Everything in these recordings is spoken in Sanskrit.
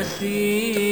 نسيم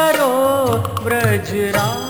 करो ब्रजराज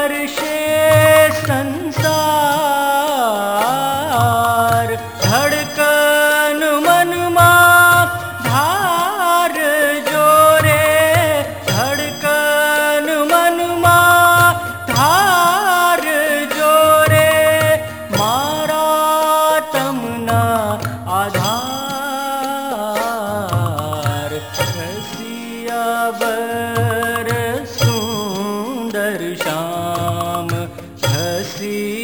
हर्षे संसार। see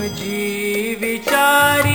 समजी विचारी